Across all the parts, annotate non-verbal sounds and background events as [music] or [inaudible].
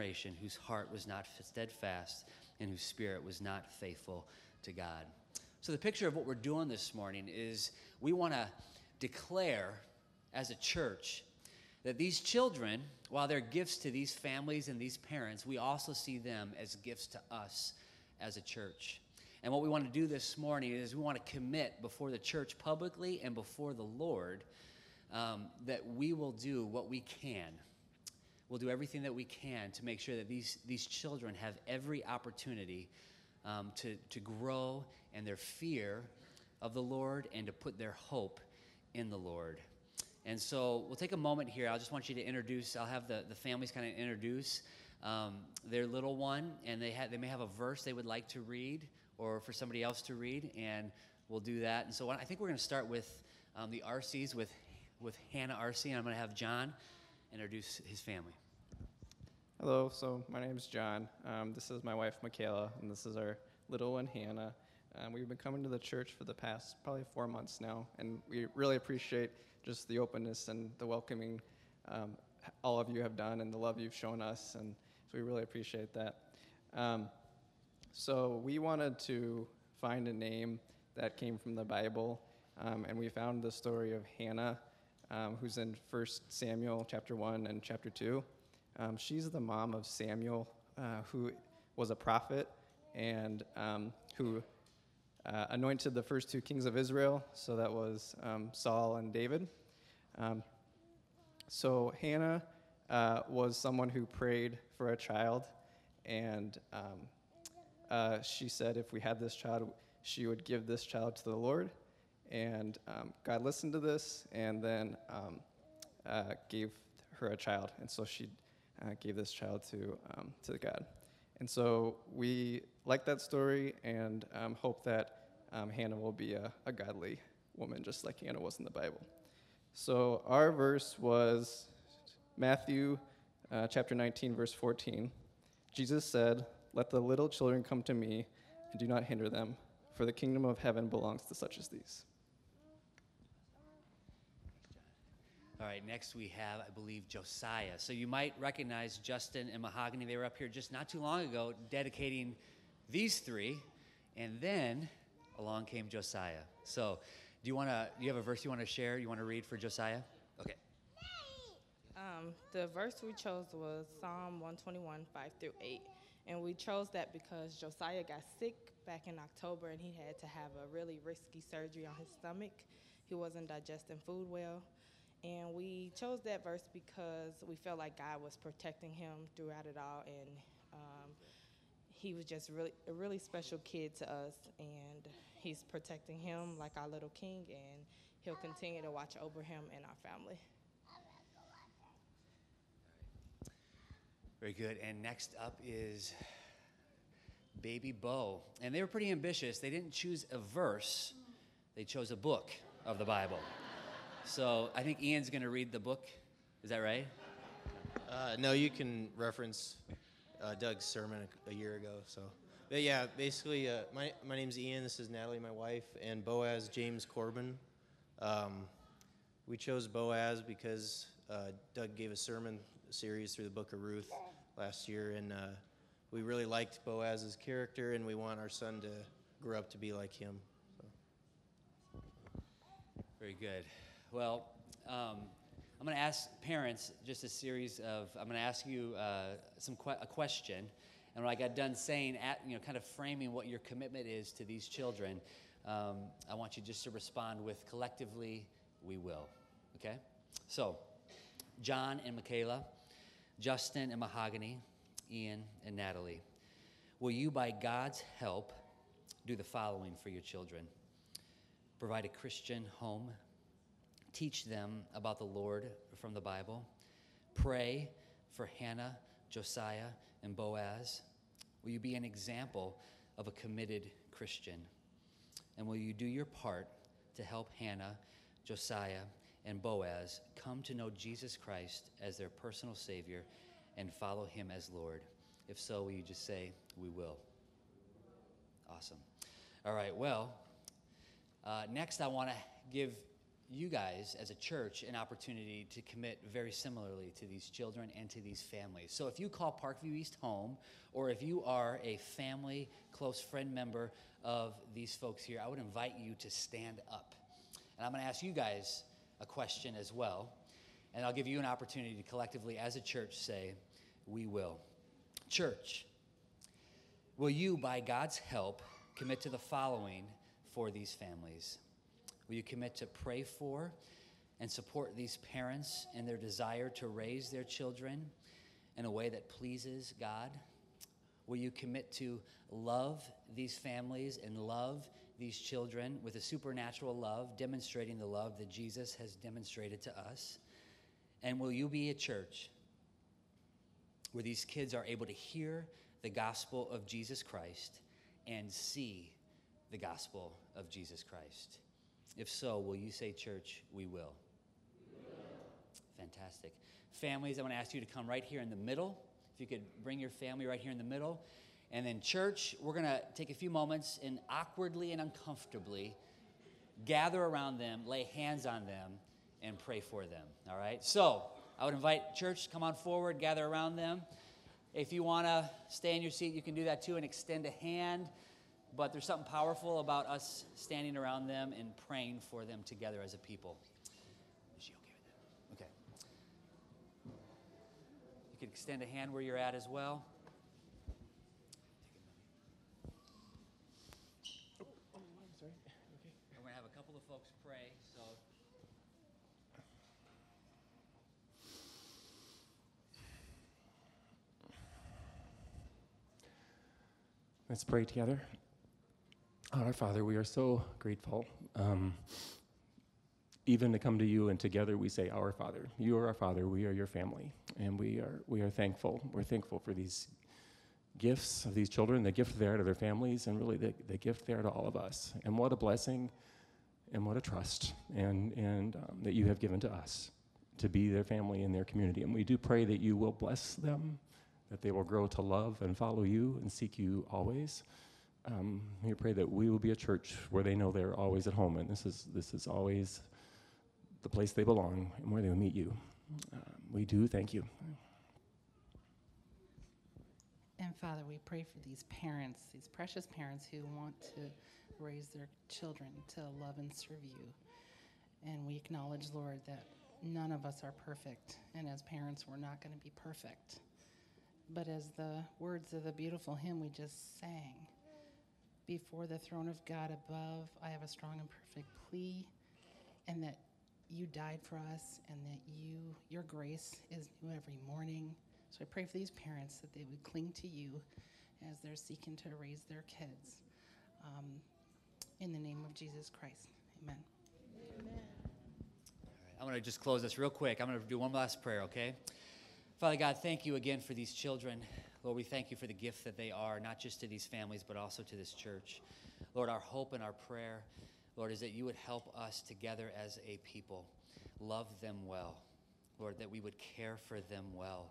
generation whose heart was not steadfast and whose spirit was not faithful to God. So, the picture of what we're doing this morning is we want to declare as a church that these children, while they're gifts to these families and these parents, we also see them as gifts to us as a church. And what we want to do this morning is we want to commit before the church publicly and before the Lord um, that we will do what we can. We'll do everything that we can to make sure that these, these children have every opportunity um, to, to grow in their fear of the Lord and to put their hope in the Lord. And so we'll take a moment here. I just want you to introduce, I'll have the, the families kind of introduce um, their little one, and they, have, they may have a verse they would like to read or for somebody else to read, and we'll do that. And so I think we're going to start with um, the RCs, with, with Hannah RC, and I'm going to have John introduce his family. Hello, so my name is John. Um, this is my wife, Michaela, and this is our little one, Hannah. Um, we've been coming to the church for the past probably four months now, and we really appreciate just the openness and the welcoming um, all of you have done and the love you've shown us, and so we really appreciate that. Um, so we wanted to find a name that came from the Bible, um, and we found the story of Hannah, um, who's in 1 Samuel chapter 1 and chapter 2. Um, she's the mom of Samuel, uh, who was a prophet and um, who uh, anointed the first two kings of Israel. So that was um, Saul and David. Um, so Hannah uh, was someone who prayed for a child, and um, uh, she said if we had this child, she would give this child to the Lord. And um, God listened to this and then um, uh, gave her a child. And so she uh, gave this child to, um, to God. And so we like that story and um, hope that um, Hannah will be a, a godly woman, just like Hannah was in the Bible. So our verse was Matthew uh, chapter 19, verse 14. Jesus said, Let the little children come to me, and do not hinder them, for the kingdom of heaven belongs to such as these. All right, next we have, I believe, Josiah. So you might recognize Justin and Mahogany. They were up here just not too long ago dedicating these three, and then along came Josiah. So do you want to, you have a verse you want to share? You want to read for Josiah? Okay. Um, the verse we chose was Psalm 121, 5 through 8. And we chose that because Josiah got sick back in October and he had to have a really risky surgery on his stomach. He wasn't digesting food well. And we chose that verse because we felt like God was protecting him throughout it all. And um, he was just really a really special kid to us. And he's protecting him like our little king. And he'll continue to watch over him and our family. Very good. And next up is Baby Bo. And they were pretty ambitious. They didn't choose a verse, they chose a book of the Bible. So I think Ian's going to read the book. Is that right? Uh, no, you can reference uh, Doug's sermon a, a, year ago. So, but yeah, basically, uh, my my name's Ian. This is Natalie, my wife, and Boaz James Corbin. Um, we chose Boaz because uh, Doug gave a sermon series through the Book of Ruth last year, and uh, we really liked Boaz's character, and we want our son to grow up to be like him. So. Very good. Well, um, I'm going to ask parents just a series of, I'm going to ask you uh, some que- a question. And when I got done saying, at, you know, kind of framing what your commitment is to these children, um, I want you just to respond with collectively, we will. Okay? So, John and Michaela, Justin and Mahogany, Ian and Natalie, will you, by God's help, do the following for your children? Provide a Christian home teach them about the Lord from the Bible. Pray for Hannah, Josiah, and Boaz. Will you be an example of a committed Christian? And will you do your part to help Hannah, Josiah, and Boaz come to know Jesus Christ as their personal Savior and follow Him as Lord? If so, will you just say, We will? Awesome. All right, well, uh, next I want to give you guys as a church an opportunity to commit very similarly to these children and to these families. So if you call Parkview East home, or if you are a family, close friend member of these folks here, I would invite you to stand up. And I'm going to ask you guys a question as well. And I'll give you an opportunity to collectively, as a church, say, We will. Church, will you, by God's help, commit to the following for these families? Will you commit to pray for and support these parents in their desire to raise their children in a way that pleases God? Will you commit to love these families and love these children with a supernatural love, demonstrating the love that Jesus has demonstrated to us? And will you be a church where these kids are able to hear the gospel of Jesus Christ and see the gospel of Jesus Christ? If so, will you say, Church, we will? Fantastic. Families, I want to ask you to come right here in the middle. If you could bring your family right here in the middle. And then, church, we're going to take a few moments and awkwardly and uncomfortably gather around them, lay hands on them, and pray for them. All right? So, I would invite church come on forward, gather around them. If you want to stay in your seat, you can do that too and extend a hand. But there's something powerful about us standing around them and praying for them together as a people. Is she okay with that? Okay. You can extend a hand where you're at as well. And we're going to have a couple of folks pray. So Let's pray together. Our Father, we are so grateful. Um, even to come to you and together we say, Our Father. You are our Father. We are your family. And we are, we are thankful. We're thankful for these gifts of these children, the gift there to their families, and really the, the gift there to all of us. And what a blessing and what a trust and, and um, that you have given to us to be their family and their community. And we do pray that you will bless them that they will grow to love and follow you and seek you always. Um, we pray that we will be a church where they know they're always at home, and this is this is always the place they belong and where they will meet you. Um, we do thank you. And Father, we pray for these parents, these precious parents who want to raise their children to love and serve you. And we acknowledge, Lord, that none of us are perfect, and as parents, we're not going to be perfect. But as the words of the beautiful hymn we just sang, before the throne of God above, I have a strong and perfect plea, and that you died for us, and that you, your grace is new every morning. So I pray for these parents that they would cling to you as they're seeking to raise their kids. Um, in the name of Jesus Christ, amen. I'm going to just close this real quick. I'm going to do one last prayer, okay? Father God, thank you again for these children. Lord, we thank you for the gift that they are, not just to these families, but also to this church. Lord, our hope and our prayer, Lord, is that you would help us together as a people love them well. Lord, that we would care for them well,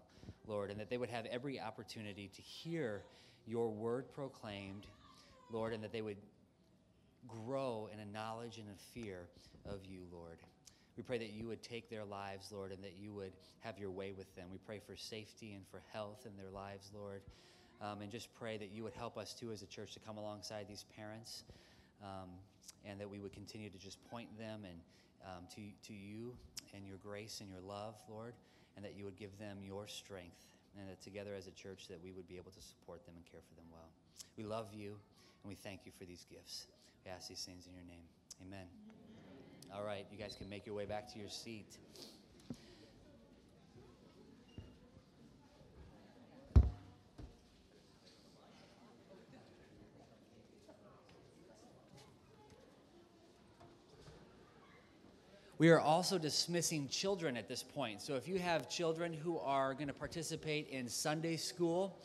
Lord, and that they would have every opportunity to hear your word proclaimed, Lord, and that they would grow in a knowledge and a fear of you, Lord. We pray that you would take their lives, Lord, and that you would have your way with them. We pray for safety and for health in their lives, Lord. Um, and just pray that you would help us too as a church to come alongside these parents um, and that we would continue to just point them and um, to, to you and your grace and your love, Lord, and that you would give them your strength and that together as a church that we would be able to support them and care for them well. We love you and we thank you for these gifts. We ask these things in your name. Amen. All right, you guys can make your way back to your seat. We are also dismissing children at this point. So if you have children who are going to participate in Sunday school,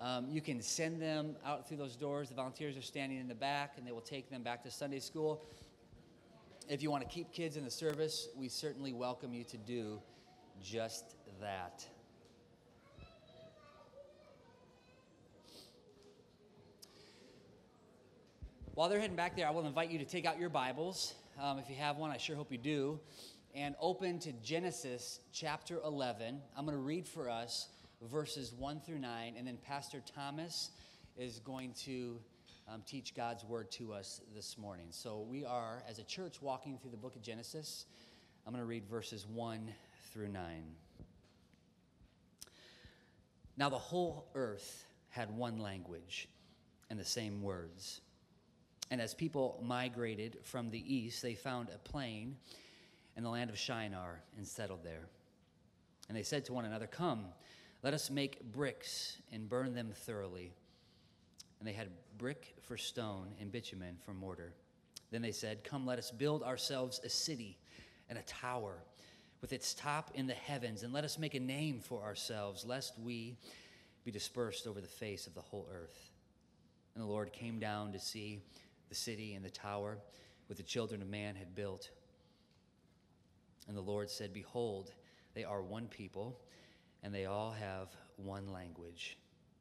um, you can send them out through those doors. The volunteers are standing in the back, and they will take them back to Sunday school. If you want to keep kids in the service, we certainly welcome you to do just that. While they're heading back there, I will invite you to take out your Bibles um, if you have one, I sure hope you do, and open to Genesis chapter 11. I'm going to read for us verses 1 through 9, and then Pastor Thomas is going to um, teach God's word to us this morning. So we are, as a church, walking through the book of Genesis. I'm going to read verses 1 through 9. Now the whole earth had one language and the same words. And as people migrated from the east, they found a plain in the land of Shinar and settled there. And they said to one another, Come, let us make bricks and burn them thoroughly. And they had brick for stone and bitumen for mortar. Then they said, Come, let us build ourselves a city and a tower with its top in the heavens, and let us make a name for ourselves, lest we be dispersed over the face of the whole earth. And the Lord came down to see the city and the tower which the children of man had built. And the Lord said, Behold, they are one people, and they all have one language.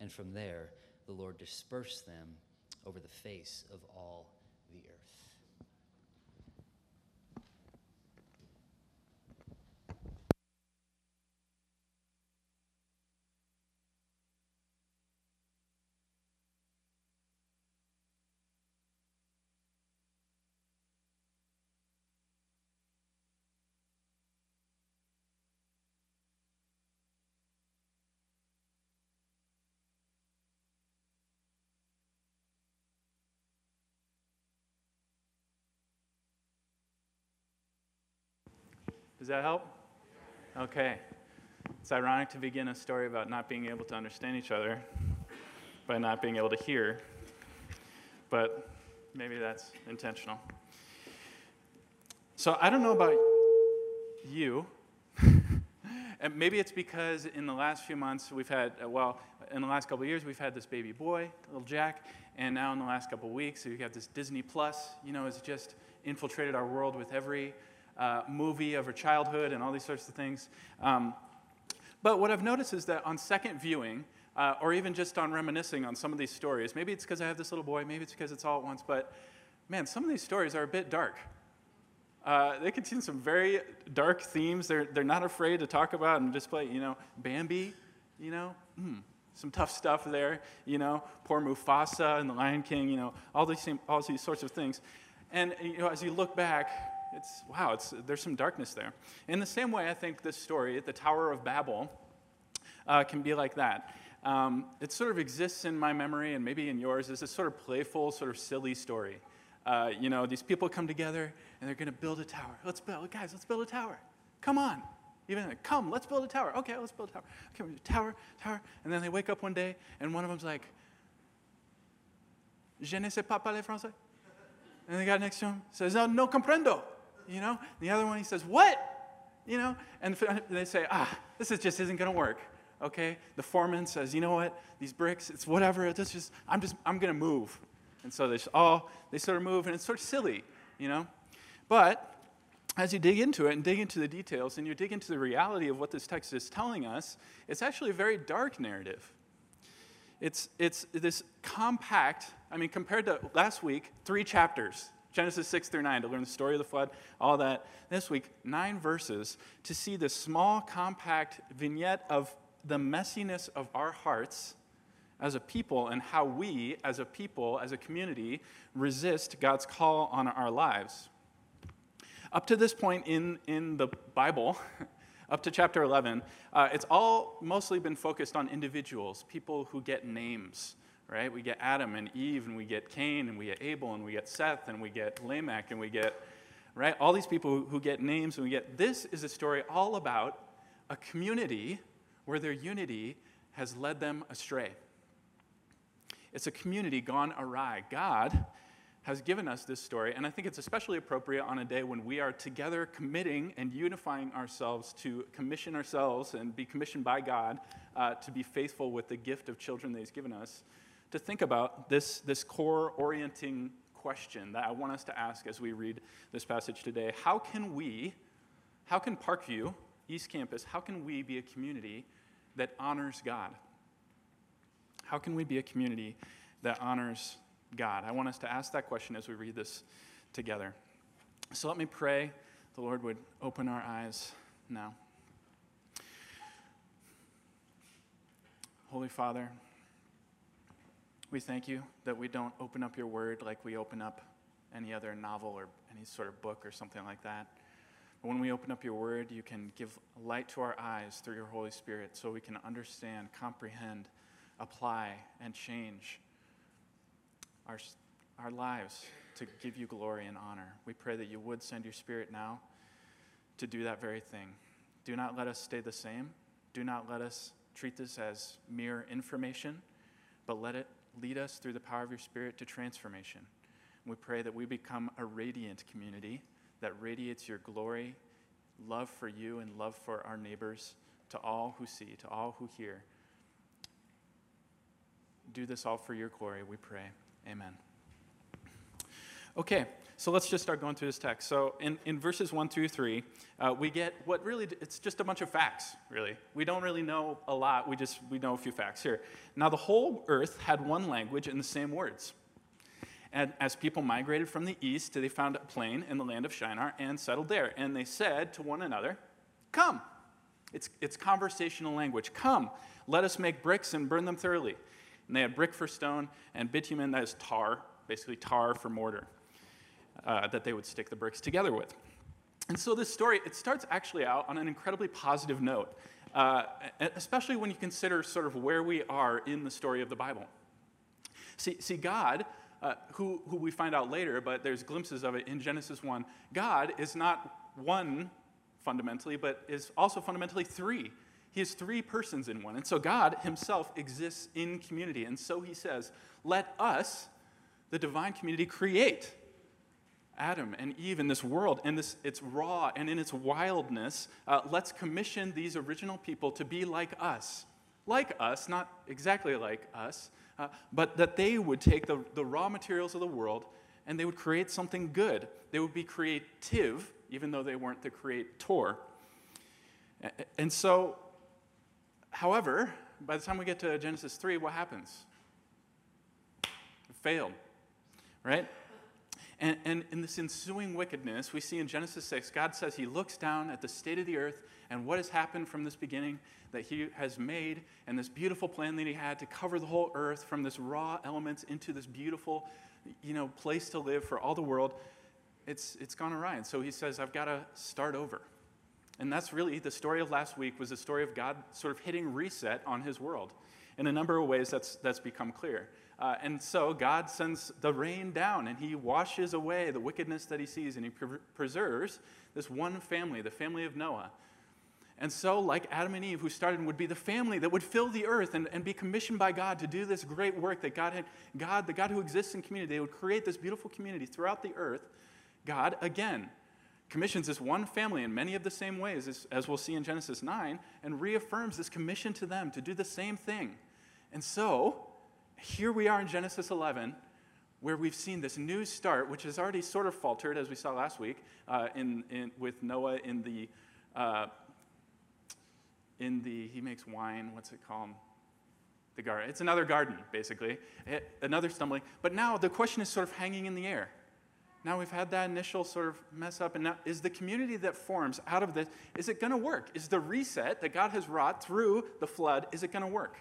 and from there the Lord dispersed them over the face of all the earth. Does that help? Okay. It's ironic to begin a story about not being able to understand each other by not being able to hear, but maybe that's intentional. So I don't know about you. [laughs] and maybe it's because in the last few months we've had, uh, well, in the last couple years we've had this baby boy, little Jack, and now in the last couple weeks we have got this Disney Plus, you know, has just infiltrated our world with every uh, movie of her childhood and all these sorts of things. Um, but what I've noticed is that on second viewing, uh, or even just on reminiscing on some of these stories, maybe it's because I have this little boy, maybe it's because it's all at once, but man, some of these stories are a bit dark. Uh, they contain some very dark themes. They're, they're not afraid to talk about and display, you know, Bambi, you know, mm, some tough stuff there, you know, poor Mufasa and the Lion King, you know, all these, all these sorts of things. And, you know, as you look back, it's wow, it's, there's some darkness there. In the same way, I think this story, the Tower of Babel, uh, can be like that. Um, it sort of exists in my memory and maybe in yours as a sort of playful, sort of silly story. Uh, you know, these people come together and they're going to build a tower. Let's build, guys, let's build a tower. Come on. Even come, let's build a tower. Okay, let's build a tower. Okay, tower, tower. And then they wake up one day and one of them's like, Je ne sais pas parler français. And the guy next to him says, No, no comprendo you know? The other one, he says, What? You know? And they say, Ah, this is just isn't going to work. Okay? The foreman says, You know what? These bricks, it's whatever. It's just, I'm just, I'm going to move. And so they all, they sort of move, and it's sort of silly, you know? But as you dig into it and dig into the details and you dig into the reality of what this text is telling us, it's actually a very dark narrative. It's, it's this compact, I mean, compared to last week, three chapters. Genesis 6 through 9 to learn the story of the flood, all that. This week, nine verses to see this small, compact vignette of the messiness of our hearts as a people and how we, as a people, as a community, resist God's call on our lives. Up to this point in, in the Bible, [laughs] up to chapter 11, uh, it's all mostly been focused on individuals, people who get names right? We get Adam and Eve, and we get Cain, and we get Abel, and we get Seth, and we get Lamech, and we get, right? All these people who get names, and we get, this is a story all about a community where their unity has led them astray. It's a community gone awry. God has given us this story, and I think it's especially appropriate on a day when we are together committing and unifying ourselves to commission ourselves and be commissioned by God uh, to be faithful with the gift of children that He's given us, to think about this, this core orienting question that I want us to ask as we read this passage today. How can we, how can Parkview, East Campus, how can we be a community that honors God? How can we be a community that honors God? I want us to ask that question as we read this together. So let me pray the Lord would open our eyes now. Holy Father, we thank you that we don't open up your word like we open up any other novel or any sort of book or something like that. But when we open up your word, you can give light to our eyes through your Holy Spirit so we can understand, comprehend, apply, and change our, our lives to give you glory and honor. We pray that you would send your spirit now to do that very thing. Do not let us stay the same. Do not let us treat this as mere information, but let it lead us through the power of your spirit to transformation. We pray that we become a radiant community that radiates your glory, love for you, and love for our neighbors to all who see, to all who hear. Do this all for your glory, we pray. Amen. Okay, so let's just start going through this text. So in, in verses 1 through 3, uh, we get what really, it's just a bunch of facts, really. We don't really know a lot, we just, we know a few facts here. Now the whole earth had one language and the same words. And as people migrated from the east, they found a plain in the land of Shinar and settled there. And they said to one another, Come. It's, it's conversational language. Come, let us make bricks and burn them thoroughly. And they had brick for stone and bitumen, that is tar, basically tar for mortar, uh, that they would stick the bricks together with. And so this story, it starts actually out on an incredibly positive note, uh, especially when you consider sort of where we are in the story of the Bible. See, see God, uh, who, who we find out later, but there's glimpses of it in Genesis 1, God is not one fundamentally, but is also fundamentally three. He is three persons in one. And so God himself exists in community. And so he says, Let us, the divine community, create Adam and Eve in this world, and this its raw and in its wildness. Uh, let's commission these original people to be like us. Like us, not exactly like us, uh, but that they would take the, the raw materials of the world and they would create something good. They would be creative, even though they weren't the creator. And so However, by the time we get to Genesis 3, what happens? It failed, right? And, and in this ensuing wickedness, we see in Genesis 6, God says He looks down at the state of the earth and what has happened from this beginning that He has made and this beautiful plan that He had to cover the whole earth from this raw elements into this beautiful you know, place to live for all the world. It's, it's gone awry. And so He says, I've got to start over. And that's really the story of last week was the story of God sort of hitting reset on his world. In a number of ways, that's, that's become clear. Uh, and so God sends the rain down and he washes away the wickedness that he sees and he pre- preserves this one family, the family of Noah. And so, like Adam and Eve, who started would be the family that would fill the earth and, and be commissioned by God to do this great work that God had, God, the God who exists in community, they would create this beautiful community throughout the earth. God, again, commissions this one family in many of the same ways, as, as, we'll see in Genesis 9, and reaffirms this commission to them to do the same thing. And so, here we are in Genesis 11, where we've seen this new start, which has already sort of faltered, as we saw last week, uh, in, in, with Noah in the, uh, in the, he makes wine, what's it called? The garden. It's another garden, basically, it, another stumbling. But now the question is sort of hanging in the air now we've had that initial sort of mess up, and now is the community that forms out of this, is it going to work? Is the reset that God has wrought through the flood, is it going to work?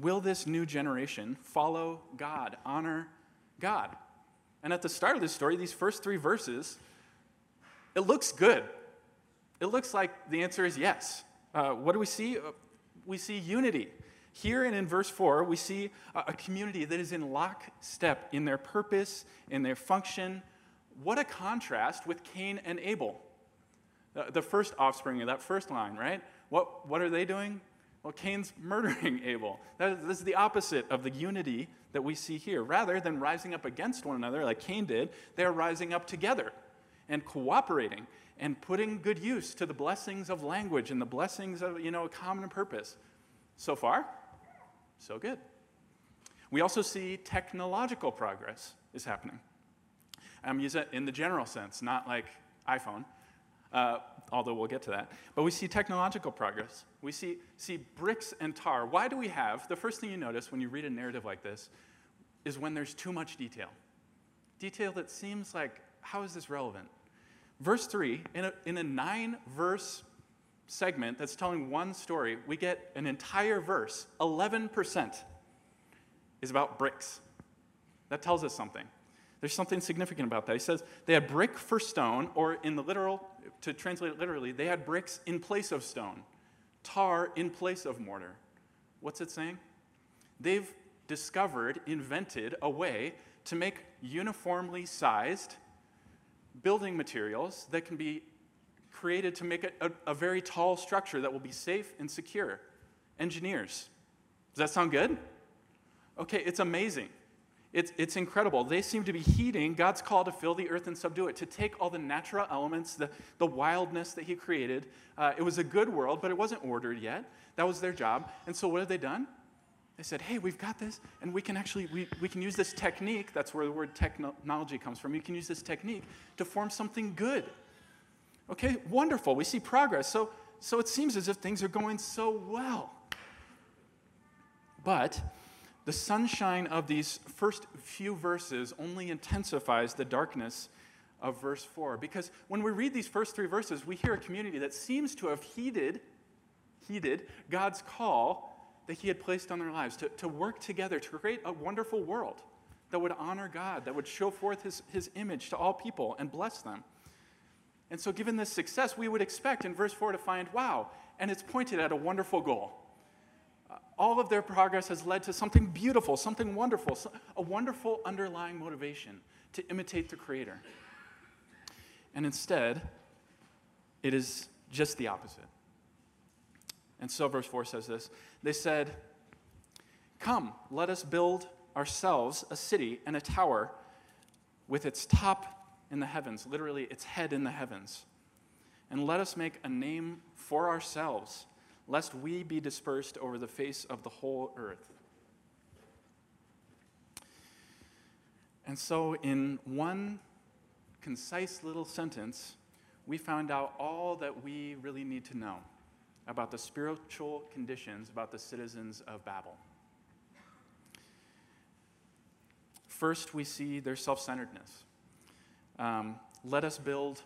Will this new generation follow God, honor God? And at the start of this story, these first three verses, it looks good. It looks like the answer is yes. Uh, what do we see? We see unity. Here and in verse 4, we see a community that is in lockstep in their purpose, in their function. What a contrast with Cain and Abel, the first offspring of that first line, right? What, what are they doing? Well, Cain's murdering [laughs] Abel. This is the opposite of the unity that we see here. Rather than rising up against one another like Cain did, they're rising up together and cooperating and putting good use to the blessings of language and the blessings of, you know, a common purpose. So far, so good. We also see technological progress is happening. I'm using it in the general sense, not like iPhone, uh, although we'll get to that. But we see technological progress. We see, see bricks and tar. Why do we have, the first thing you notice when you read a narrative like this is when there's too much detail. Detail that seems like, how is this relevant? Verse 3, in a, in a nine verse segment that's telling one story, we get an entire verse, 11% is about bricks. That tells us something. There's something significant about that. He says they had brick for stone, or in the literal, to translate it literally, they had bricks in place of stone, tar in place of mortar. What's it saying? They've discovered, invented a way to make uniformly sized building materials that can be created to make a, a, a, very tall structure that will be safe and secure. Engineers. Does that sound good? Okay, it's amazing. It's, it's incredible. They seem to be heeding God's call to fill the earth and subdue it, to take all the natural elements, the, the wildness that He created. Uh, it was a good world, but it wasn't ordered yet. That was their job. And so, what have they done? They said, hey, we've got this, and we can actually, we, we can use this technique, that's where the word technology comes from. You can use this technique to form something good. Okay, wonderful. We see progress. So, so it seems as if things are going so well. But the sunshine of these first few verses only intensifies the darkness of verse 4. Because when we read these first three verses, we hear a community that seems to have heeded, heeded God's call that He had placed on their lives to, to work together to create a wonderful world that would honor God, that would show forth His, his image to all people and bless them. And so, given this success, we would expect in verse 4 to find, wow, and it's pointed at a wonderful goal. All of their progress has led to something beautiful, something wonderful, a wonderful underlying motivation to imitate the Creator. And instead, it is just the opposite. And so, verse 4 says this They said, Come, let us build ourselves a city and a tower with its top in the heavens, literally, its head in the heavens. And let us make a name for ourselves, lest we be dispersed over the face of the whole earth. And so, in one concise little sentence, we found out all that we really need to know about the spiritual conditions about the citizens of Babel. First, we see their self centeredness. Um, let us build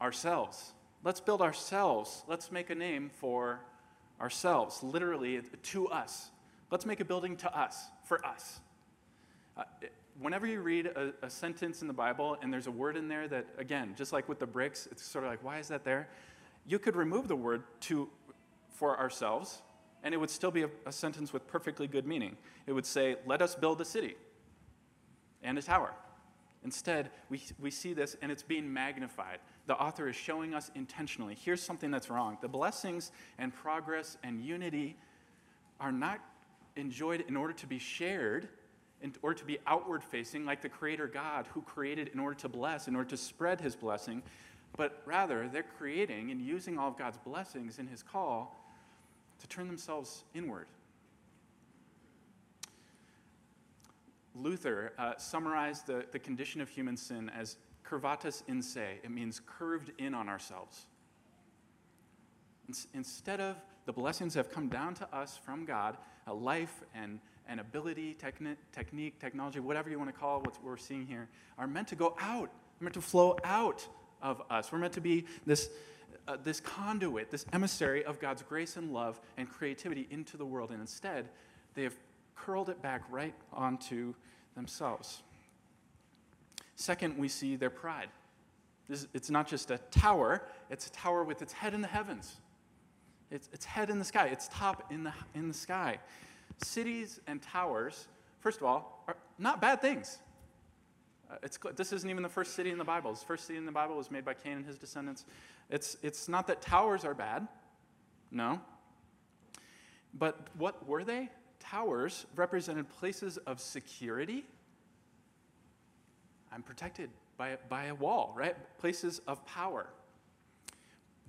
ourselves. Let's build ourselves. Let's make a name for ourselves, literally, to us. Let's make a building to us, for us. Uh, whenever you read a, a, sentence in the Bible and there's a word in there that, again, just like with the bricks, it's sort of like, why is that there? You could remove the word to for ourselves, and it would still be a, a sentence with perfectly good meaning. It would say, Let us build a city and a tower. Instead, we, we see this and it's being magnified. The author is showing us intentionally here's something that's wrong. The blessings and progress and unity are not enjoyed in order to be shared, in order to be outward facing, like the Creator God who created in order to bless, in order to spread His blessing, but rather they're creating and using all of God's blessings in His call to turn themselves inward. Luther uh, summarized the, the condition of human sin as curvatus in se. It means curved in on ourselves. Instead of the blessings that have come down to us from God, a life and, and ability, techni- technique, technology, whatever you want to call it, what we're seeing here, are meant to go out, are meant to flow out of us. We're meant to be this uh, this conduit, this emissary of God's grace and love and creativity into the world. And instead, they have curled it back right onto themselves. Second, we see their pride. This, it's not just a tower, it's a tower with its head in the heavens. It's, its head in the sky, its top in the, in the sky. Cities and towers, first of all, are not bad things. Uh, this isn't even the first city in the Bible. The first city in the Bible was made by Cain and his descendants. It's, it's not that towers are bad. No. But what were they? Towers represented places of security. I'm protected by, by a wall, right? Places of power.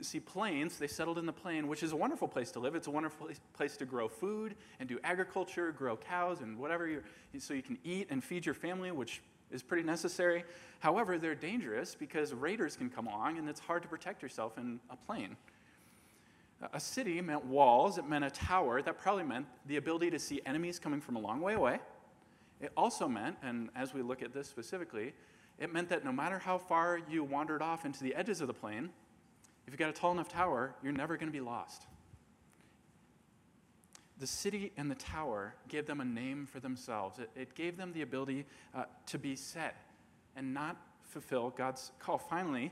See, plains, they settled in the plain, which is a wonderful place to live. It's a wonderful place- to grow food and do agriculture, grow cows and whatever, you so you can eat and feed your family, which is pretty necessary. However, they're dangerous because raiders can come along and it's hard to protect yourself in a plain. A city meant walls, it meant a tower. That probably meant the ability to see enemies coming from a long way away. It also meant, and as we look at this specifically, it meant that no matter how far you wandered off into the edges of the plain, if you've got a tall enough tower, you're never going to be lost. The city and the tower gave them a name for themselves. It, it gave them the ability uh, to be set and not fulfill God's call. Finally,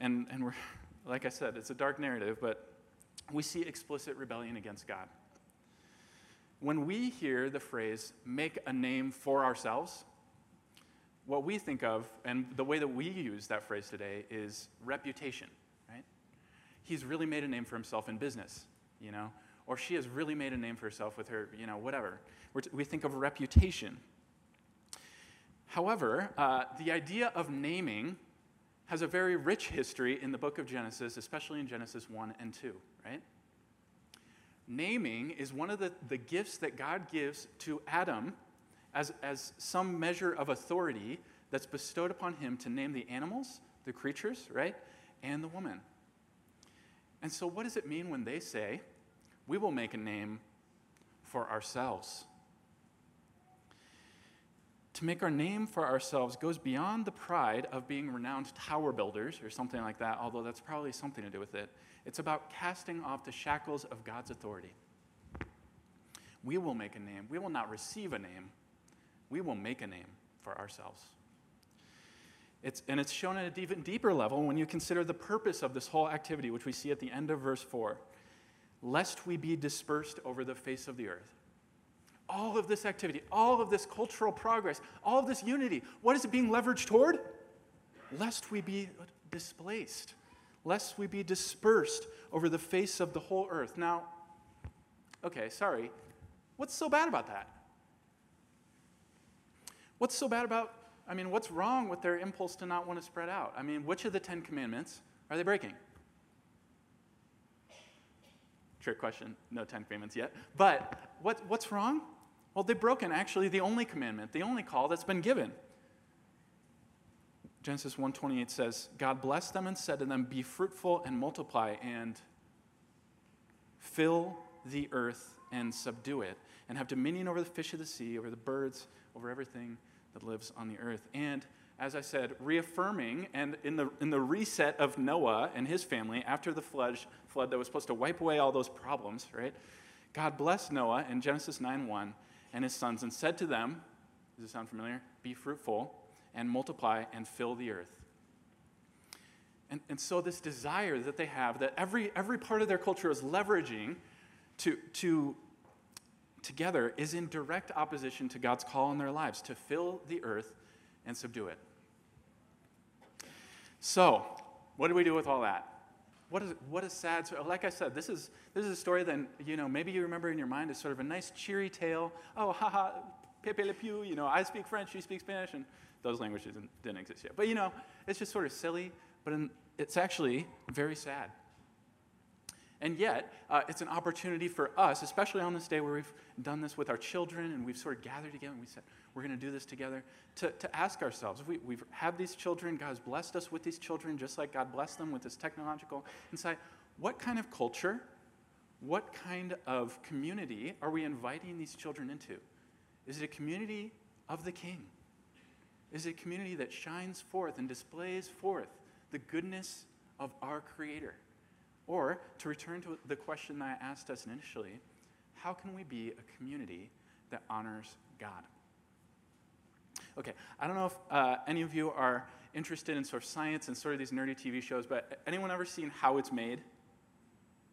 and, and we're, [laughs] like I said, it's a dark narrative, but we see explicit rebellion against God. When we hear the phrase, make a name for ourselves, what we think of, and the way that we use that phrase today, is reputation, right? He's really made a name for himself in business, you know, or she has really made a name for herself with her, you know, whatever. T- we think of reputation. However, uh, the idea of naming has a very rich history in the book of Genesis, especially in Genesis 1 and 2, right? Naming is one of the, the gifts that God gives to Adam as, as some measure of authority that's bestowed upon him to name the animals, the creatures, right? And the woman. And so, what does it mean when they say, we will make a name for ourselves? To make our name for ourselves goes beyond the pride of being renowned tower builders or something like that, although that's probably something to do with it. It's about casting off the shackles of God's authority. We will make a name. We will not receive a name. We will make a name for ourselves. It's, and it's shown at an even deeper level when you consider the purpose of this whole activity, which we see at the end of verse 4 lest we be dispersed over the face of the earth. All of this activity, all of this cultural progress, all of this unity, what is it being leveraged toward? Lest we be displaced, lest we be dispersed over the face of the whole earth. Now, okay, sorry. What's so bad about that? What's so bad about, I mean, what's wrong with their impulse to not want to spread out? I mean, which of the Ten Commandments are they breaking? Trick question, no Ten Commandments yet. But what, what's wrong? Well, they've broken actually the only commandment, the only call that's been given. Genesis 1:28 says, God blessed them and said to them, Be fruitful and multiply and fill the earth and subdue it, and have dominion over the fish of the sea, over the birds, over everything that lives on the earth. And as I said, reaffirming and in the, in the reset of Noah and his family after the flood, flood that was supposed to wipe away all those problems, right? God blessed Noah in Genesis 9 1 and his sons and said to them, Does this sound familiar? Be fruitful and multiply and fill the earth. And, and so, this desire that they have, that every, every part of their culture is leveraging to, to together, is in direct opposition to God's call in their lives to fill the earth and subdue it. So, what do we do with all that? What is what a sad story. Like I said, this is this is a story that you know maybe you remember in your mind as sort of a nice cheery tale. Oh, haha, pepe le pew. You know, I speak French, you speak Spanish, and those languages didn't, didn't exist yet. But you know, it's just sort of silly. But in, it's actually very sad. And yet, uh, it's an opportunity for us, especially on this day where we've done this with our children and we've sort of gathered together and we said, we're going to do this together, to, to ask ourselves, we, we've had these children, God has blessed us with these children, just like God blessed them with this technological insight. What kind of culture, what kind of community are we inviting these children into? Is it a community of the King? Is it a community that shines forth and displays forth the goodness of our Creator? Or, to return to the question that I asked us initially, how can we be a community that honors God? Okay, I don't know if uh, any of you are interested in sort of science and sort of these nerdy TV shows, but anyone ever seen How It's Made?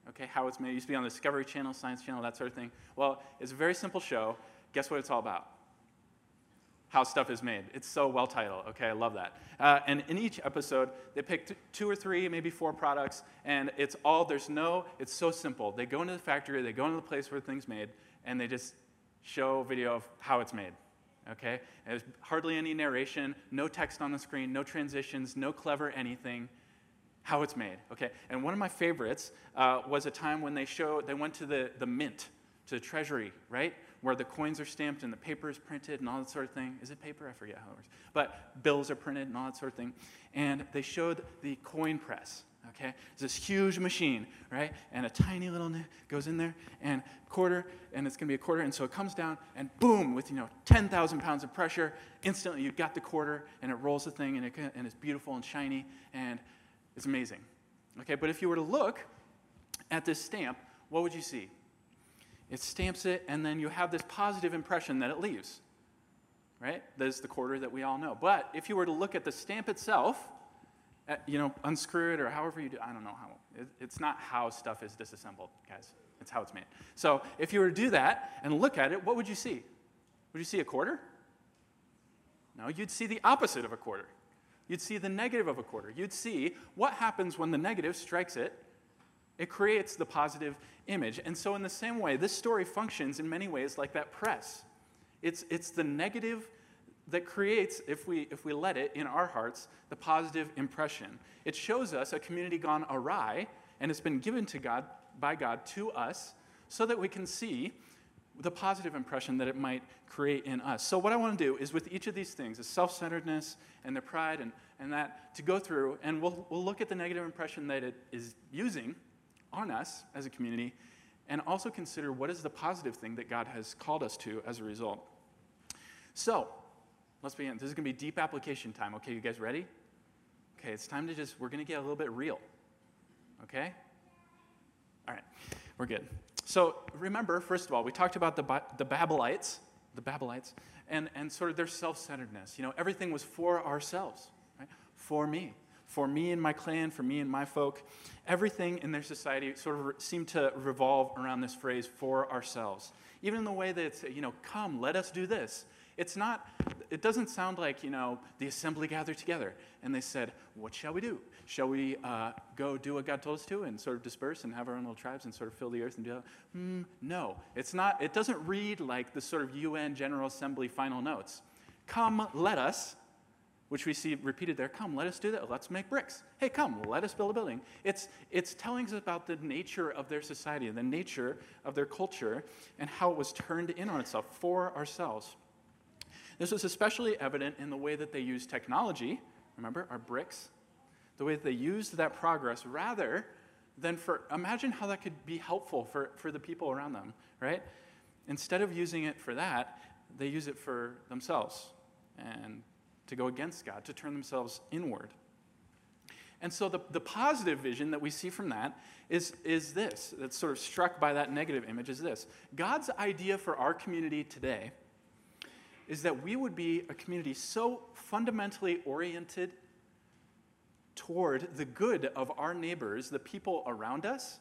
Okay, How It's Made. It used to be on the Discovery Channel, Science Channel, that sort of thing. Well, it's a very simple show. Guess what it's all about? How stuff is made. It's so well titled. Okay, I love that. Uh, and in each episode, they pick two or three, maybe four products, and it's all, there's no, it's so simple. They go into the factory, they go into the place where things made, and they just show video of how it's made. Okay? And there's hardly any narration, no text on the screen, no transitions, no clever anything. How it's made. Okay? And one of my favorites uh, was a time when they showed, they went to the, the mint, to the treasury, right? Where the coins are stamped and the paper is printed and all that sort of thing. Is it paper? I forget how it works. But bills are printed and all that sort of thing. And they showed the coin press. Okay, it's this huge machine, right? And a tiny little goes in there, and quarter, and it's gonna be a quarter, and so it comes down, and boom, with you know 10,000 pounds of pressure, instantly you've got the quarter, and it rolls the thing, and, it, and it's beautiful and shiny, and it's amazing. Okay, but if you were to look at this stamp, what would you see? It stamps it, and then you have this positive impression that it leaves. Right? There's the quarter that we all know. But if you were to look at the stamp itself, at, uh, you know, unscrew it or however you do, I don't know how. It, it's not how stuff is disassembled, guys. It's how it's made. So if you were to do that and look at it, what would you see? Would you see a quarter? No, you'd see the opposite of a quarter. You'd see the negative of a quarter. You'd see what happens when the negative strikes it it creates the positive image. And so, in the same way, this story functions in many ways like that press. It's, it's the negative that creates, if we, if we let it in our hearts, the positive impression. It shows us a community gone awry, and it's been given to God by God to us so that we can see the positive impression that it might create in us. So, what I want to do is with each of these things, the self centeredness and the pride and, and that, to go through, and we'll, we'll look at the negative impression that it is using on us as a community and also consider what is the positive thing that God has called us to as a result. So, let's begin. This is going to be deep application time. Okay, you guys ready? Okay, it's time to just, we're going to get a little bit real. Okay? All right, we're good. So, remember, first of all, we talked about the, the Babylonites, the Babylonites, and, and sort of their self centeredness. You know, everything was for ourselves, right? For me for me and my clan, for me and my folk. Everything in their society sort of seemed to revolve around this phrase, for ourselves. Even in the way that it's, you know, come, let us do this. It's not, it doesn't sound like, you know, the assembly gathered together and they said, what shall we do? Shall we uh, go do what God told us to and sort of disperse and have our own little tribes and sort of fill the earth and do that? Mm, no, it's not, it doesn't read like the sort of UN General Assembly final notes. Come, let us, which we see repeated there. Come, let us do that. Let's make bricks. Hey, come, let us build a building. It's, it's telling us about the nature of their society, the nature of their culture, and how it was turned in on itself for ourselves. This was especially evident in the way that they used technology. Remember, our bricks? The way that they used that progress rather than for, imagine how that could be helpful for, for the people around them, right? Instead of using it for that, they use it for themselves and to go against God, to turn themselves inward. And so the, the positive vision that we see from that is, is this, that's sort of struck by that negative image, is this. God's idea for our community today is that we would be a community so fundamentally oriented toward the good of our neighbors, the people around us,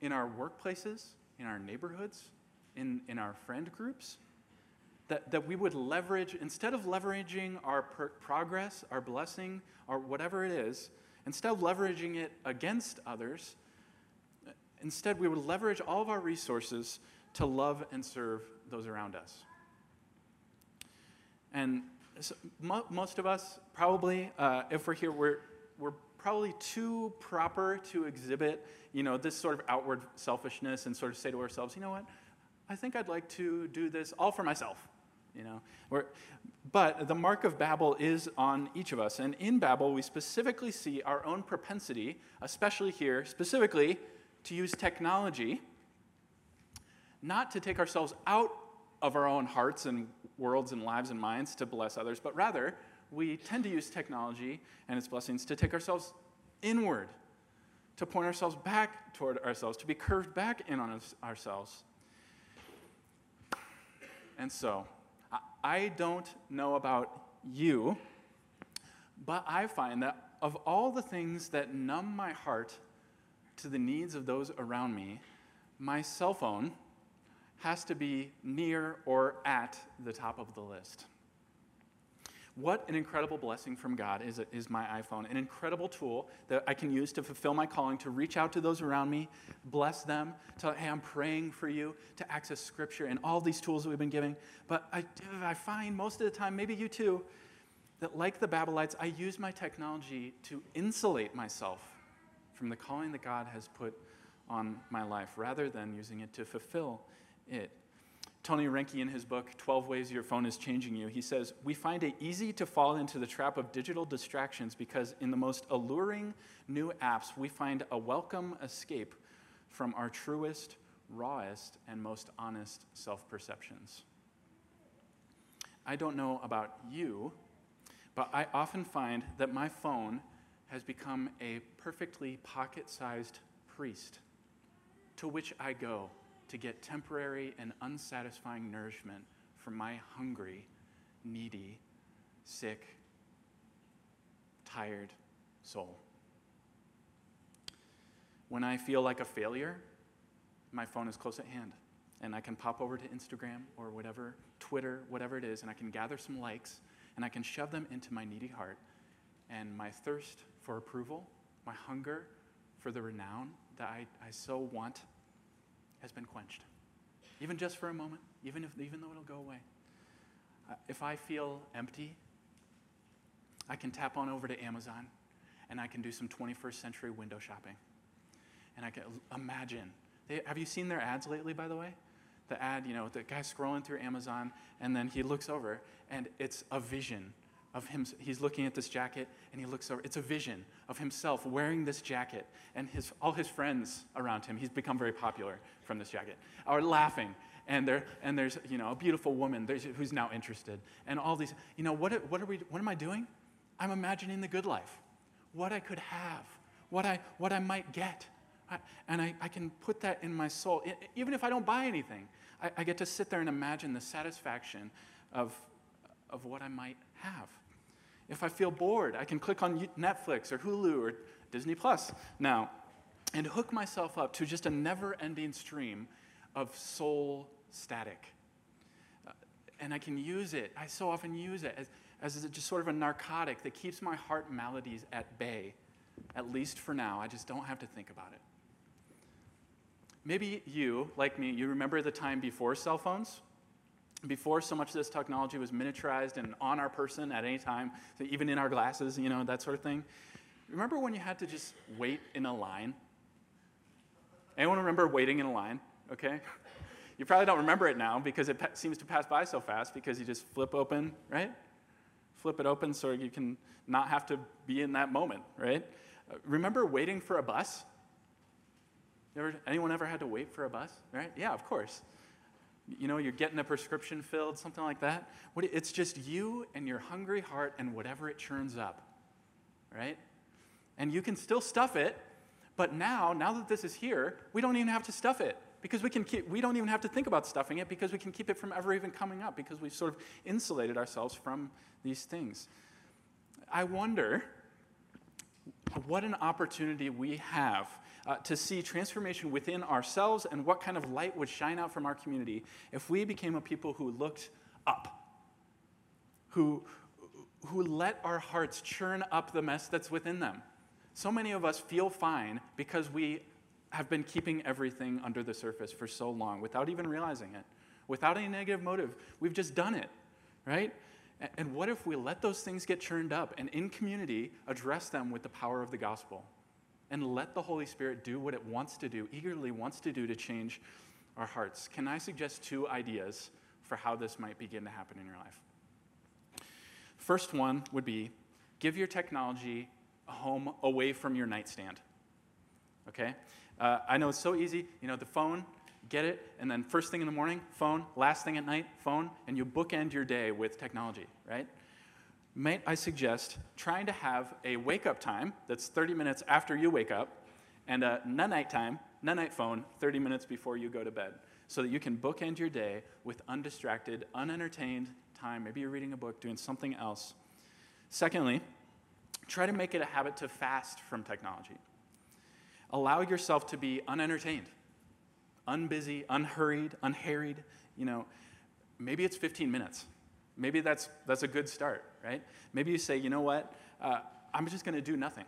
in our workplaces, in our neighborhoods, in, in our friend groups, that, that we would leverage, instead of leveraging our per- progress, our blessing, or whatever it is, instead of leveraging it against others, instead we would leverage all of our resources to love and serve those around us. And so mo- most of us, probably, uh, if we're here, we're, we're probably too proper to exhibit, you know, this sort of outward selfishness and sort of say to ourselves, you know what, I think I'd like to do this all for myself you know? We're, but the mark of babel is on each of us. And in babel we specifically see our own propensity especially here specifically to use technology not to take ourselves out of our own hearts and worlds and lives and minds to bless others but rather we tend to use technology and its blessings to take ourselves inward to point ourselves back toward ourselves to be curved back in on ourselves. And so I don't know about you, but I find that of all the things that numb my heart to the needs of those around me, my cell phone has to be near or at the top of the list. What an incredible blessing from God is, is my iPhone. An incredible tool that I can use to fulfill my calling, to reach out to those around me, bless them, to, hey, I'm praying for you, to access scripture, and all these tools that we've been giving. But I, I find most of the time, maybe you too, that like the Babylonites, I use my technology to insulate myself from the calling that God has put on my life rather than using it to fulfill it. Tony Reinke, in his book, 12 Ways Your Phone is Changing You, he says, We find it easy to fall into the trap of digital distractions because in the most alluring new apps, we find a welcome escape from our truest, rawest, and most honest self perceptions. I don't know about you, but I often find that my phone has become a perfectly pocket sized priest to which I go to get temporary and unsatisfying nourishment from my hungry, needy, sick, tired soul. When I feel like a failure, my phone is close at hand, and I can pop over to Instagram or whatever, Twitter, whatever it is, and I can gather some likes, and I can shove them into my needy heart. And my thirst for approval, my hunger for the renown that I, I so want has been quenched. Even just for a moment, even, if, even though it'll go away. Uh, if I feel empty, I can tap on over to Amazon and I can do some 21st century window shopping. And I can imagine. They, have you seen their ads lately, by the way? The ad, you know, the guy scrolling through Amazon, and then he looks over, and it's a vision of him. He's looking at this jacket and he looks over. It's a vision of himself wearing this jacket and his, all his friends around him. He's become very popular from this jacket, are laughing. And, there, and there's you know, a beautiful woman who's now interested. And all these, you know, what, what, are we, what am I doing? I'm imagining the good life, what I could have, what I, what I might get. I, and I, I can put that in my soul. I, even if I don't buy anything, I, I get to sit there and imagine the satisfaction of, of what I might have. If I feel bored, I can click on Netflix or Hulu or Disney Plus now and hook myself up to just a never ending stream of soul static. Uh, and I can use it, I so often use it as, as just sort of a narcotic that keeps my heart maladies at bay, at least for now. I just don't have to think about it. Maybe you, like me, you remember the time before cell phones? Before so much of this technology was miniaturized and on our person at any time, so even in our glasses, you know, that sort of thing. Remember when you had to just wait in a line? Anyone remember waiting in a line? Okay? You probably don't remember it now because it seems to pass by so fast because you just flip open, right? Flip it open so you can not have to be in that moment, right? Uh, remember waiting for a bus? Ever, anyone ever had to wait for a bus, right? Yeah, of course you know, you're getting a prescription filled, something like that. It's just you and your hungry heart and whatever it churns up, right? And you can still stuff it, but now, now that this is here, we don't even have to stuff it because we can keep, we don't even have to think about stuffing it because we can keep it from ever even coming up because we've sort of insulated ourselves from these things. I wonder what an opportunity we have uh, to see transformation within ourselves and what kind of light would shine out from our community if we became a people who looked up, who, who let our hearts churn up the mess that's within them. So many of us feel fine because we have been keeping everything under the surface for so long without even realizing it, without any negative motive. We've just done it, right? And what if we let those things get churned up and in community address them with the power of the gospel? And let the Holy Spirit do what it wants to do, eagerly wants to do to change our hearts. Can I suggest two ideas for how this might begin to happen in your life? First one would be give your technology a home away from your nightstand. Okay? Uh, I know it's so easy. You know, the phone, get it, and then first thing in the morning, phone, last thing at night, phone, and you bookend your day with technology, right? Might I suggest trying to have a wake up time that's 30 minutes after you wake up and a night time, night phone 30 minutes before you go to bed so that you can bookend your day with undistracted, unentertained time. Maybe you're reading a book, doing something else. Secondly, try to make it a habit to fast from technology. Allow yourself to be unentertained, unbusy, unhurried, unharried. You know, maybe it's 15 minutes maybe that's, that's a good start, right? Maybe you say, you know what? Uh, I'm just going to do nothing.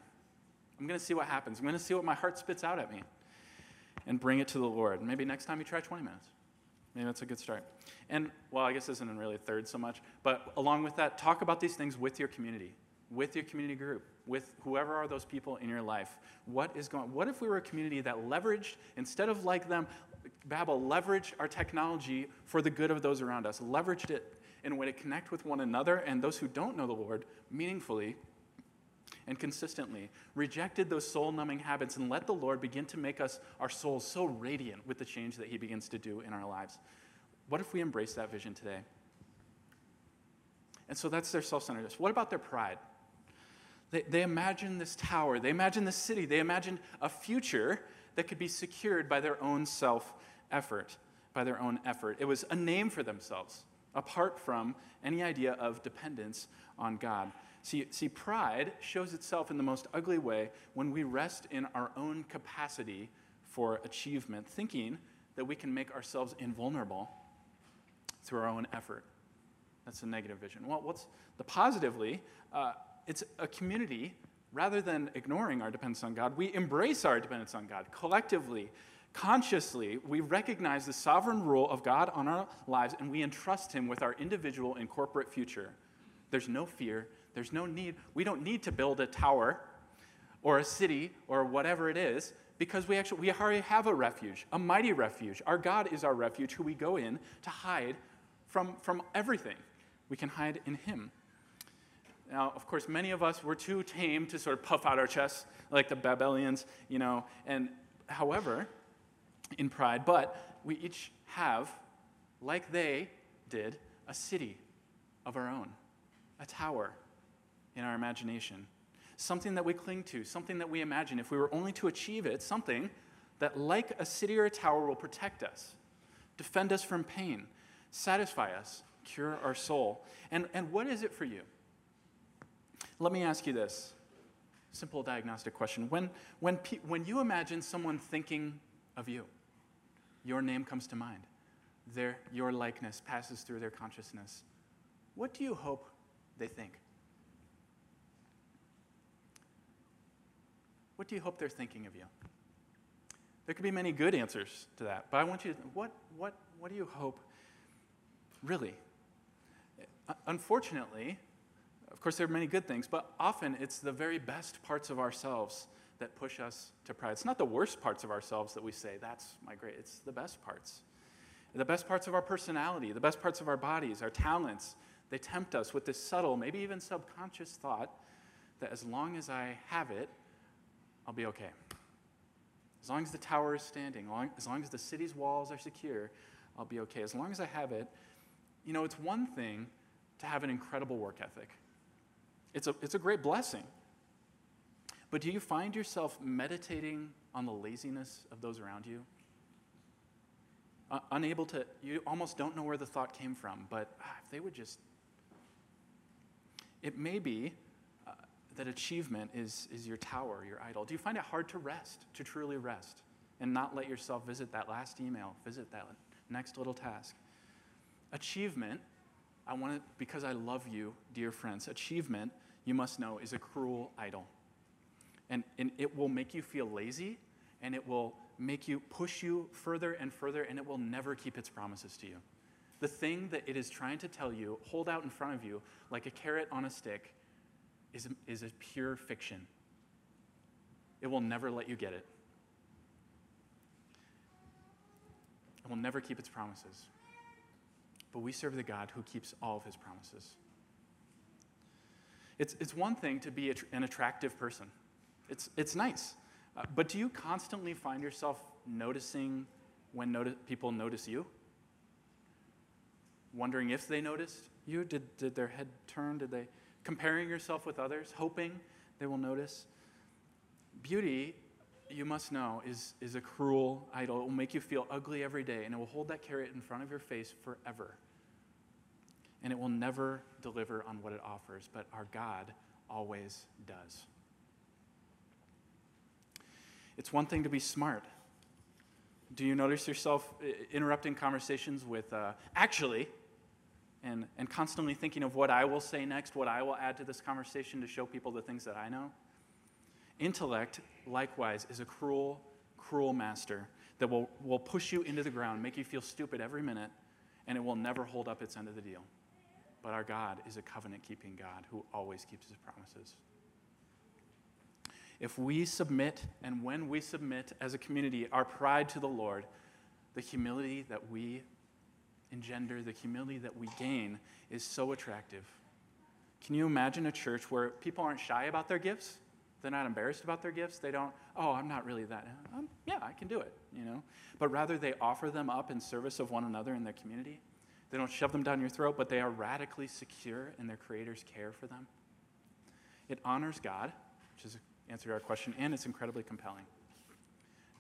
I'm going to see what happens. I'm going to see what my heart spits out at me and bring it to the Lord. Maybe next time you try 20 minutes. Maybe that's a good start. And, well, I guess this isn't really a third so much, but along with that, talk about these things with your community, with your community group, with whoever are those people in your life. What is going What if we were a community that leveraged, instead of like them, Babel, leveraged our technology for the good of those around us, leveraged it in a way to connect with one another and those who don't know the Lord meaningfully and consistently, rejected those soul numbing habits, and let the Lord begin to make us, our souls, so radiant with the change that He begins to do in our lives. What if we embrace that vision today? And so that's their self centeredness. What about their pride? They, they imagine this tower, they imagine this city, they imagine a future that could be secured by their own self effort, by their own effort. It was a name for themselves, apart from any idea of dependence on God. See, see, pride shows itself in the most ugly way when we rest in our own capacity for achievement, thinking that we can make ourselves invulnerable through our own effort. That's a negative vision. Well, what's the positively? Uh, it's a community. Rather than ignoring our dependence on God, we embrace our dependence on God collectively, consciously. We recognize the sovereign rule of God on our lives, and we entrust Him with our individual and corporate future. There's no fear, there's no need, we don't need to build a tower or a city or whatever it is because we actually we already have a refuge, a mighty refuge. Our God is our refuge who we go in to hide from, from everything. We can hide in him. Now, of course, many of us were too tame to sort of puff out our chests like the Babylonians, you know, and however, in pride, but we each have, like they did, a city of our own, a tower in our imagination, something that we cling to, something that we imagine. If we were only to achieve it, something that, like a city or a tower, will protect us, defend us from pain, satisfy us, cure our soul. And, and what is it for you? Let me ask you this simple diagnostic question. When, when, pe- when you imagine someone thinking of you, your name comes to mind, their, your likeness passes through their consciousness, what do you hope they think? What do you hope they're thinking of you? There could be many good answers to that, but I want you to, what, what, what do you hope really? Uh, unfortunately, of course, there are many good things, but often it's the very best parts of ourselves that push us to pride. It's not the worst parts of ourselves that we say, that's my great, it's the best parts. The best parts of our personality, the best parts of our bodies, our talents, they tempt us with this subtle, maybe even subconscious thought that as long as I have it, I'll be okay. As long as the tower is standing, as long as the city's walls are secure, I'll be okay. As long as I have it, you know, it's one thing to have an incredible work ethic. It's a, it's a great blessing. But do you find yourself meditating on the laziness of those around you? Uh, unable to, you almost don't know where the thought came from, but ah, if they would just. It may be that achievement is, is your tower, your idol? Do you find it hard to rest, to truly rest, and not let yourself visit that last email, visit that next little task? Achievement, I want to, because I love you, dear friends, achievement, you must know, is a cruel idol. And, and it will make you feel lazy, and it will make you push you further and further, and it will never keep its promises to you. The thing that it is trying to tell you, hold out in front of you like a carrot on a stick, is is a pure fiction. It will never let you get it. It will never keep its promises. But we serve the God who keeps all of his promises. It's, it's one thing to be an attractive person, it's, it's nice. Uh, but do you constantly find yourself noticing when noti- people notice you? Wondering if they noticed you? Did, did their head turn? Did they? comparing yourself with others, hoping they will notice. Beauty, you must know, is, is a cruel idol. It will make you feel ugly every day, and it will hold that carrot in front of your face forever. And it will never deliver on what it offers, but our God always does. It's one thing to be smart. Do you notice yourself interrupting conversations with, uh, actually, and, and constantly thinking of what I will say next, what I will add to this conversation to show people the things that I know. Intellect, likewise, is a cruel, cruel master that will, will push you into the ground, make you feel stupid every minute, and it will never hold up its end of the deal. But our God is a covenant keeping God who always keeps his promises. If we submit, and when we submit as a community, our pride to the Lord, the humility that we engender, the humility that we gain, is so attractive. Can you imagine a church where people aren't shy about their gifts? They're not embarrassed about their gifts. They don't, oh, I'm not really that. Um, yeah, I can do it, you know. But rather, they offer them up in service of one another in their community. They don't shove them down your throat, but they are radically secure in their Creator's care for them. It honors God, which is the answer to our question, and it's incredibly compelling.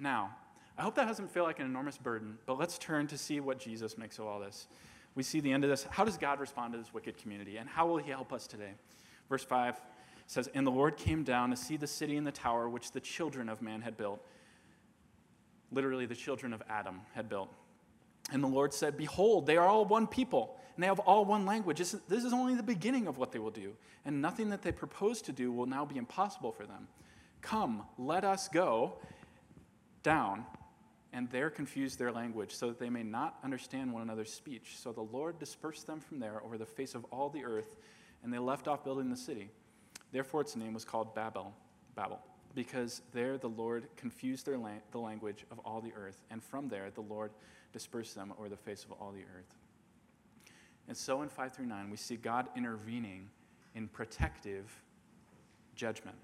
Now, I hope that doesn't feel like an enormous burden, but let's turn to see what Jesus makes of all this. We see the end of this. How does God respond to this wicked community, and how will He help us today? Verse 5 says, And the Lord came down to see the city and the tower which the children of man had built. Literally, the children of Adam had built. And the Lord said, Behold, they are all one people, and they have all one language. This is only the beginning of what they will do, and nothing that they propose to do will now be impossible for them. Come, let us go down and there confuse their language, so that they may not understand one another's speech. So the Lord dispersed them from there over the face of all the earth, and they left off building the city. Therefore, its name was called Babel, Babel, because there the Lord confused their la- the language of all the earth, and from there the Lord dispersed them over the face of all the earth. And so in 5 through 9, we see God intervening in protective judgment.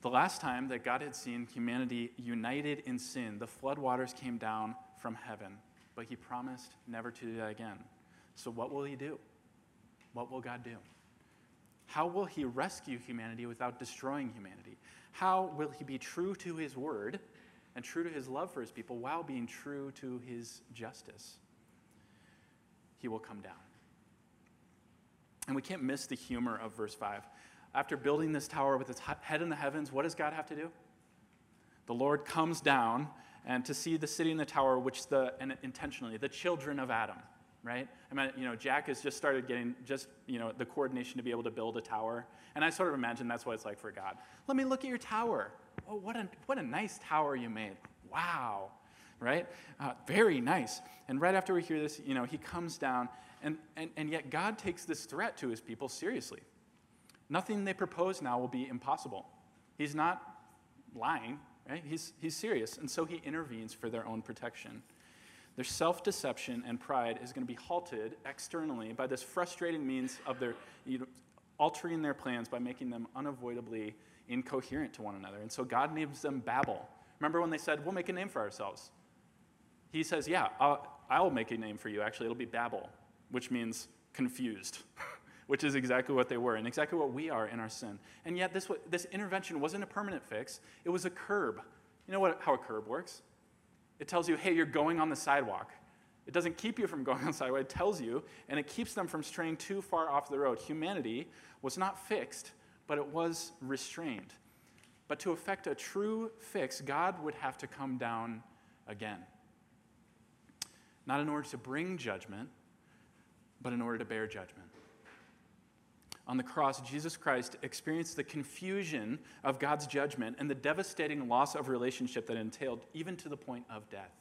The last time that God had seen humanity united in sin, the floodwaters came down from heaven, but he promised never to do that again. So, what will he do? What will God do? How will he rescue humanity without destroying humanity? How will he be true to his word and true to his love for his people while being true to his justice? He will come down. And we can't miss the humor of verse 5 after building this tower with its head in the heavens, what does God have to do? The Lord comes down and to see the city and the tower, which the, and intentionally, the children of Adam, right? I mean, you know, Jack has just started getting just, you know, the coordination to be able to build a tower. And I sort of imagine that's what it's like for God. Let me look at your tower. Oh, what a, what a nice tower you made. Wow, right? Uh, very nice. And right after we hear this, you know, he comes down, and, and, and yet God takes this threat to his people seriously. Nothing they propose now will be impossible. He's not lying, right? He's, he's serious. And so he intervenes for their own protection. Their self deception and pride is going to be halted externally by this frustrating means of their you know, altering their plans by making them unavoidably incoherent to one another. And so God names them Babel. Remember when they said, We'll make a name for ourselves? He says, Yeah, I'll, I'll make a name for you. Actually, it'll be Babel, which means confused. [laughs] which is exactly what they were and exactly what we are in our sin. And yet, this, this intervention wasn't a permanent fix, it was a curb. You know what, how a curb works? It tells you, hey, you're going on the sidewalk. It doesn't keep you from [laughs] going on the sidewalk, it tells you, and it keeps them from straying too far off the road. Humanity was not fixed, but it was restrained. But to effect a true fix, God would have to come down again. Not in order to bring judgment, but in order to bear judgment on the cross, Jesus Christ experienced the confusion of God's judgment and the devastating loss of relationship that entailed, even to the point of death.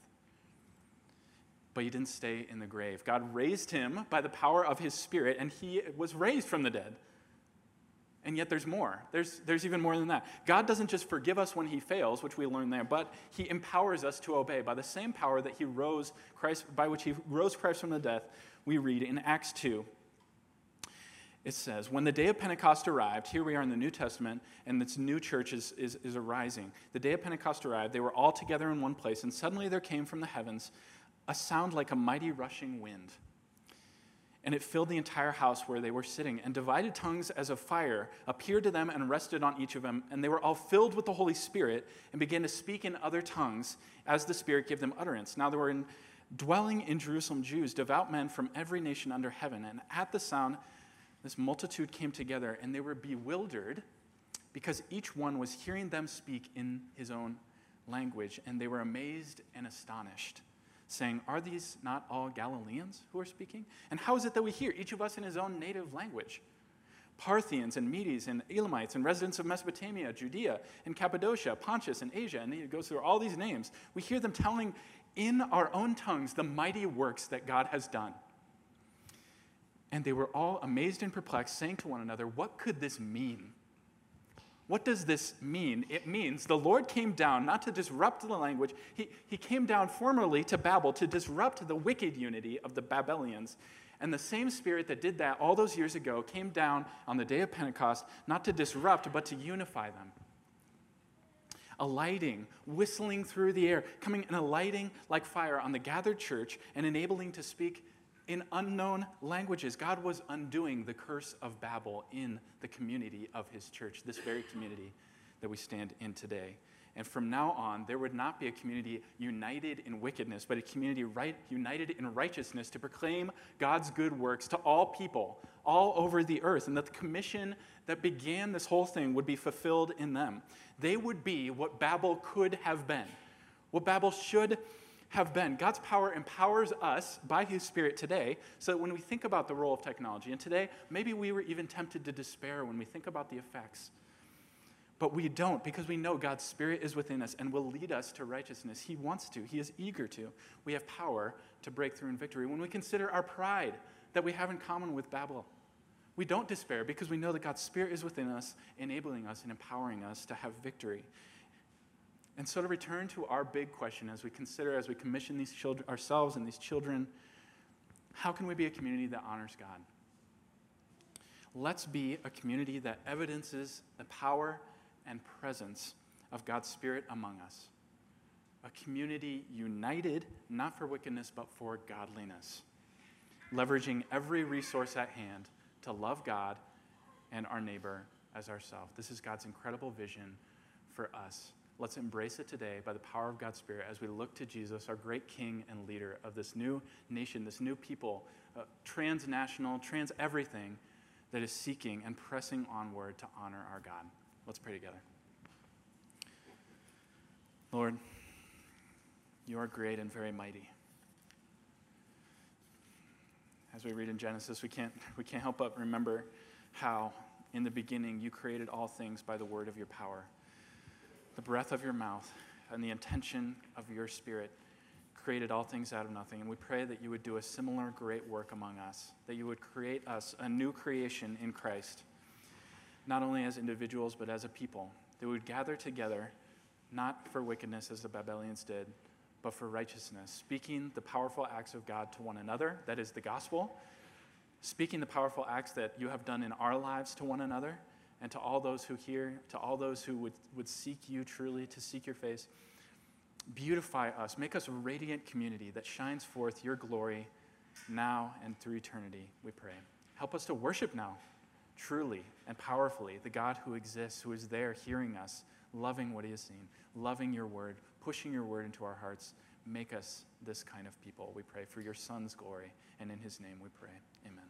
But he didn't stay in the grave. God raised him by the power of his Spirit, and he was raised from the dead. And yet there's more. There's, there's even more than that. God doesn't just forgive us when he fails, which we learn there, but he empowers us to obey. By the same power that he rose Christ, by which he rose Christ from the death, we read in Acts 2 it says, When the day of Pentecost arrived, here we are in the New Testament, and this new church is, is, is arising. The day of Pentecost arrived, they were all together in one place, and suddenly there came from the heavens a sound like a mighty rushing wind. And it filled the entire house where they were sitting, and divided tongues as of fire appeared to them and rested on each of them. And they were all filled with the Holy Spirit and began to speak in other tongues as the Spirit gave them utterance. Now there were in, dwelling in Jerusalem Jews, devout men from every nation under heaven. And at the sound, this multitude came together and they were bewildered because each one was hearing them speak in his own language and they were amazed and astonished. saying, Are these not all Galileans who are speaking? And how is it that we hear, each of us in his own native language? Parthians and Medes and Elamites and residents of Mesopotamia, Judea and Cappadocia, Pontus and Asia, and it goes through all these names. We hear them telling in our own tongues the mighty works that God has done. And they were all amazed and perplexed, saying to one another, What could this mean? What does this mean? It means the Lord came down not to disrupt the language, he, he came down formerly to Babel to disrupt the wicked unity of the Babylonians. And the same spirit that did that all those years ago came down on the day of Pentecost not to disrupt, but to unify them. Alighting, whistling through the air, coming and alighting like fire on the gathered church and enabling to speak in unknown languages. God was undoing the curse of Babel in the community of his church, this very community that we stand in today. And from now on, there would not be a community united in wickedness, but a community right, united in righteousness to proclaim God's good works to all people, all over the earth, and that the commission that began this whole thing would be fulfilled in them. They would be what Babel could have been, what Babel should have been. God's power empowers us by His Spirit today so that when we think about the role of technology, and today maybe we were even tempted to despair when we think about the effects. But we don't because we know God's Spirit is within us and will lead us to righteousness. He wants to, He is eager to. We have power to break through in victory. When we consider our pride that we have in common with Babel, we don't despair because we know that God's Spirit is within us, enabling us and empowering us to have victory. And so, to return to our big question as we consider, as we commission these children, ourselves and these children, how can we be a community that honors God? Let's be a community that evidences the power and presence of God's Spirit among us. A community united, not for wickedness, but for godliness. Leveraging every resource at hand to love God and our neighbor as ourselves. This is God's incredible vision for us. Let's embrace it today by the power of God's Spirit as we look to Jesus, our great King and leader of this new nation, this new people, uh, transnational, trans everything that is seeking and pressing onward to honor our God. Let's pray together. Lord, you are great and very mighty. As we read in Genesis, we can't, we can't help but remember how in the beginning you created all things by the word of your power the breath of your mouth and the intention of your spirit created all things out of nothing. And we pray that you would do a similar great work among us, that you would create us a new creation in Christ, not only as individuals, but as a people, that we would gather together, not for wickedness as the Babylonians did, but for righteousness, speaking the powerful acts of God to one another, that is the gospel, speaking the powerful acts that you have done in our lives to one another and to all those who hear, to all those who would, would seek you truly, to seek your face. Beautify us. Make us a radiant community that shines forth your glory now and through eternity, we pray. Help us to worship now, truly and powerfully, the God who exists, who is there hearing us, loving what he has seen, loving your word, pushing your word into our hearts. Make us this kind of people, we pray, for your Son's glory. And in his name we pray. Amen.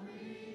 we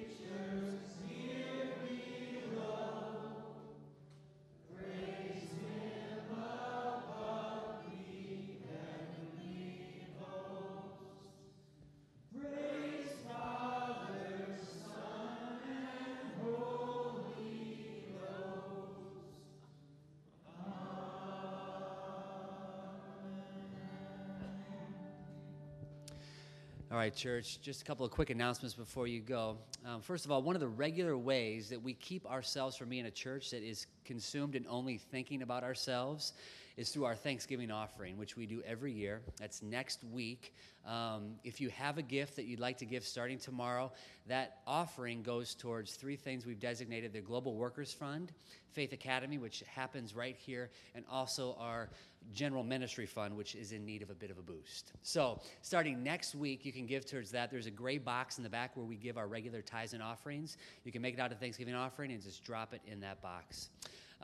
All right, church, just a couple of quick announcements before you go. Um, first of all, one of the regular ways that we keep ourselves from being a church that is consumed in only thinking about ourselves is through our Thanksgiving offering, which we do every year. That's next week. Um, if you have a gift that you'd like to give starting tomorrow, that offering goes towards three things we've designated the Global Workers Fund, Faith Academy, which happens right here, and also our General Ministry Fund, which is in need of a bit of a boost. So, starting next week, you can give towards that. There's a gray box in the back where we give our regular tithes and offerings. You can make it out a Thanksgiving offering and just drop it in that box.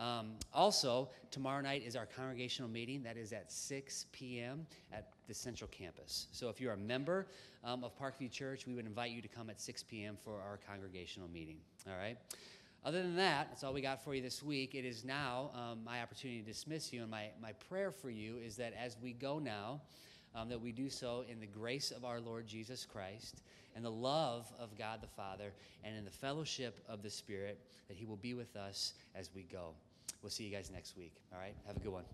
Um, also, tomorrow night is our congregational meeting. That is at 6 p.m. at the Central Campus. So, if you're a member um, of Parkview Church, we would invite you to come at 6 p.m. for our congregational meeting. All right? Other than that, that's all we got for you this week. It is now um, my opportunity to dismiss you, and my, my prayer for you is that as we go now, um, that we do so in the grace of our Lord Jesus Christ and the love of God the Father and in the fellowship of the Spirit, that He will be with us as we go. We'll see you guys next week. All right? Have a good one.